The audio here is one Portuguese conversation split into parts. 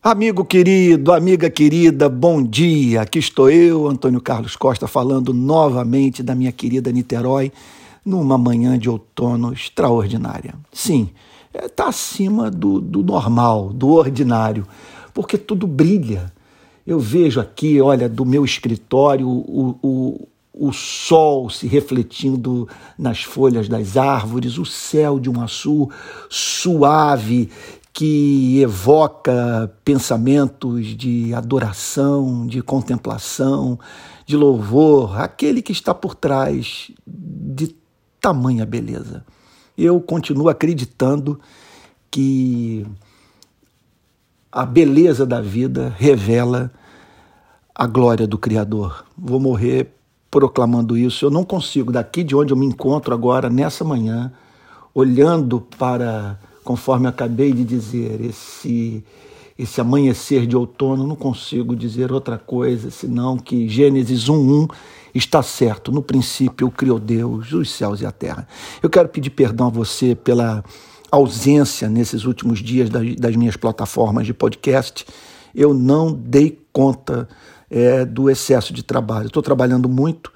Amigo querido, amiga querida, bom dia. Aqui estou eu, Antônio Carlos Costa, falando novamente da minha querida Niterói, numa manhã de outono extraordinária. Sim, está é, acima do, do normal, do ordinário, porque tudo brilha. Eu vejo aqui, olha, do meu escritório, o, o, o sol se refletindo nas folhas das árvores, o céu de um azul suave que evoca pensamentos de adoração, de contemplação, de louvor, aquele que está por trás de tamanha beleza. Eu continuo acreditando que a beleza da vida revela a glória do Criador. Vou morrer proclamando isso. Eu não consigo, daqui de onde eu me encontro agora, nessa manhã, olhando para conforme acabei de dizer, esse, esse amanhecer de outono, não consigo dizer outra coisa senão que Gênesis 1:1 está certo. No princípio criou Deus os céus e a terra. Eu quero pedir perdão a você pela ausência nesses últimos dias das, das minhas plataformas de podcast. Eu não dei conta é, do excesso de trabalho. Estou trabalhando muito.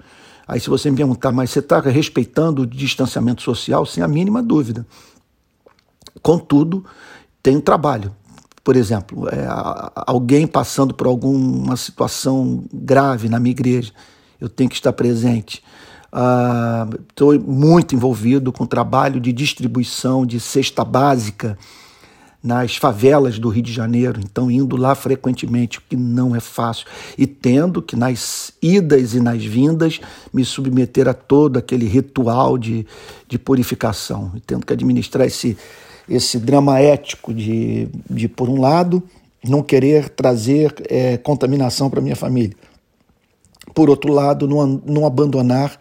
Aí, se você me perguntar, mas você está respeitando o distanciamento social? Sem a mínima dúvida. Contudo, tem um trabalho. Por exemplo, é, alguém passando por alguma situação grave na minha igreja, eu tenho que estar presente. Estou ah, muito envolvido com o trabalho de distribuição de cesta básica nas favelas do Rio de Janeiro, então indo lá frequentemente, o que não é fácil, e tendo que nas idas e nas vindas me submeter a todo aquele ritual de, de purificação, e tendo que administrar esse, esse drama ético de, de por um lado, não querer trazer é, contaminação para minha família. Por outro lado, não, não abandonar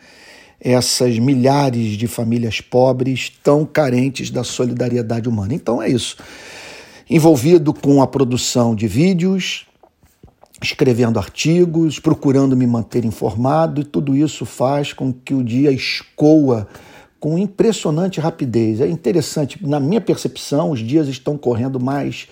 essas milhares de famílias pobres tão carentes da solidariedade humana. Então é isso. Envolvido com a produção de vídeos, escrevendo artigos, procurando me manter informado, e tudo isso faz com que o dia escoa com impressionante rapidez. É interessante, na minha percepção, os dias estão correndo mais,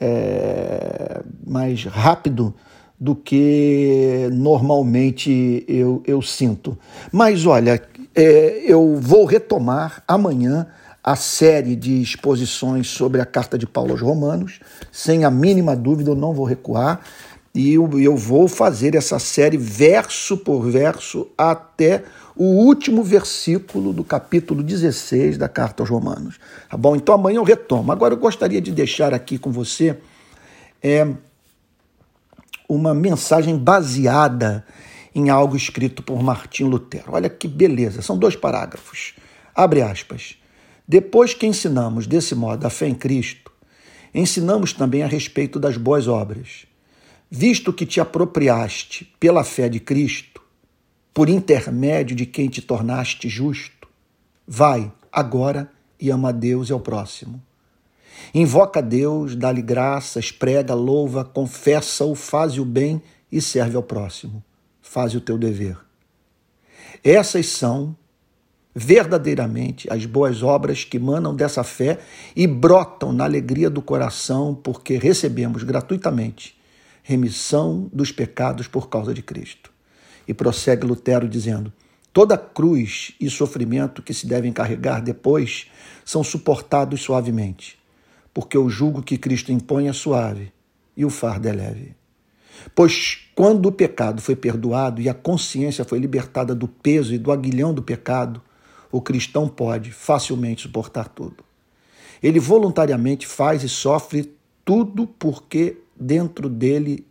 é, mais rápido do que normalmente eu, eu sinto. Mas olha, é, eu vou retomar amanhã a série de exposições sobre a carta de Paulo aos Romanos, sem a mínima dúvida, eu não vou recuar. E eu, vou fazer essa série verso por verso até o último versículo do capítulo 16 da carta aos Romanos. Tá bom? Então amanhã eu retomo. Agora eu gostaria de deixar aqui com você é, uma mensagem baseada em algo escrito por Martim Lutero. Olha que beleza, são dois parágrafos. Abre aspas. Depois que ensinamos desse modo a fé em Cristo, ensinamos também a respeito das boas obras. Visto que te apropriaste pela fé de Cristo, por intermédio de quem te tornaste justo. Vai agora e ama a Deus e ao próximo. Invoca a Deus, dá-lhe graças, prega, louva, confessa-o, faz o bem e serve ao próximo. Faz o teu dever. Essas são verdadeiramente as boas obras que manam dessa fé e brotam na alegria do coração, porque recebemos gratuitamente remissão dos pecados por causa de Cristo. E prossegue Lutero dizendo: toda cruz e sofrimento que se devem carregar depois são suportados suavemente, porque o jugo que Cristo impõe é suave e o fardo é leve. Pois quando o pecado foi perdoado e a consciência foi libertada do peso e do aguilhão do pecado, o cristão pode facilmente suportar tudo. Ele voluntariamente faz e sofre tudo porque dentro dele,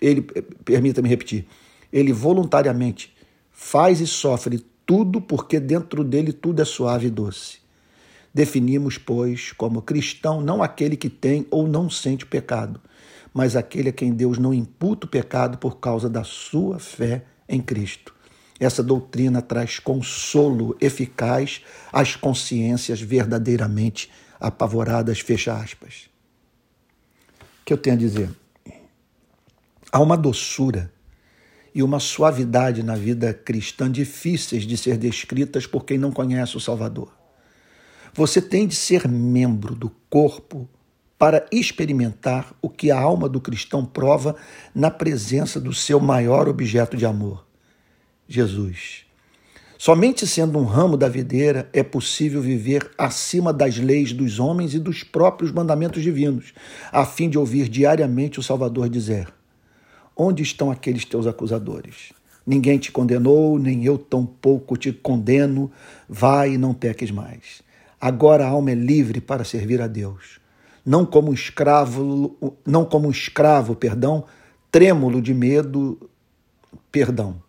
ele, permita-me repetir, ele voluntariamente faz e sofre tudo porque dentro dele tudo é suave e doce. Definimos, pois, como cristão não aquele que tem ou não sente pecado, mas aquele a quem Deus não imputa o pecado por causa da sua fé em Cristo. Essa doutrina traz consolo eficaz às consciências verdadeiramente apavoradas, fecha aspas. Que eu tenho a dizer? Há uma doçura e uma suavidade na vida cristã difíceis de ser descritas por quem não conhece o Salvador. Você tem de ser membro do corpo para experimentar o que a alma do cristão prova na presença do seu maior objeto de amor, Jesus. Somente sendo um ramo da videira é possível viver acima das leis dos homens e dos próprios mandamentos divinos, a fim de ouvir diariamente o Salvador dizer: Onde estão aqueles teus acusadores? Ninguém te condenou, nem eu tampouco te condeno. Vai e não peques mais. Agora a alma é livre para servir a Deus. Não como escravo, não como escravo, perdão, trêmulo de medo, perdão.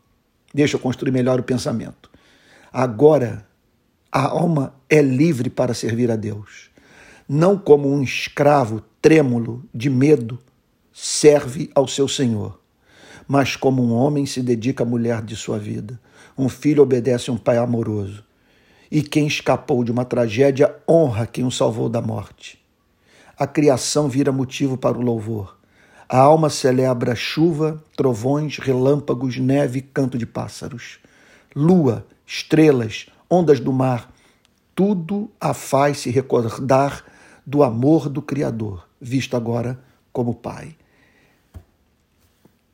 Deixa eu construir melhor o pensamento. Agora a alma é livre para servir a Deus. Não como um escravo trêmulo de medo serve ao seu Senhor mas como um homem se dedica à mulher de sua vida. Um filho obedece a um pai amoroso. E quem escapou de uma tragédia honra quem o salvou da morte. A criação vira motivo para o louvor. A alma celebra chuva, trovões, relâmpagos, neve, canto de pássaros. Lua, estrelas, ondas do mar, tudo a faz se recordar do amor do Criador, visto agora como Pai.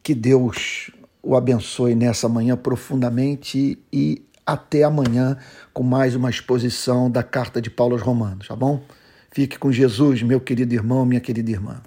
Que Deus o abençoe nessa manhã profundamente e até amanhã com mais uma exposição da carta de Paulo aos Romanos, tá bom? Fique com Jesus, meu querido irmão, minha querida irmã.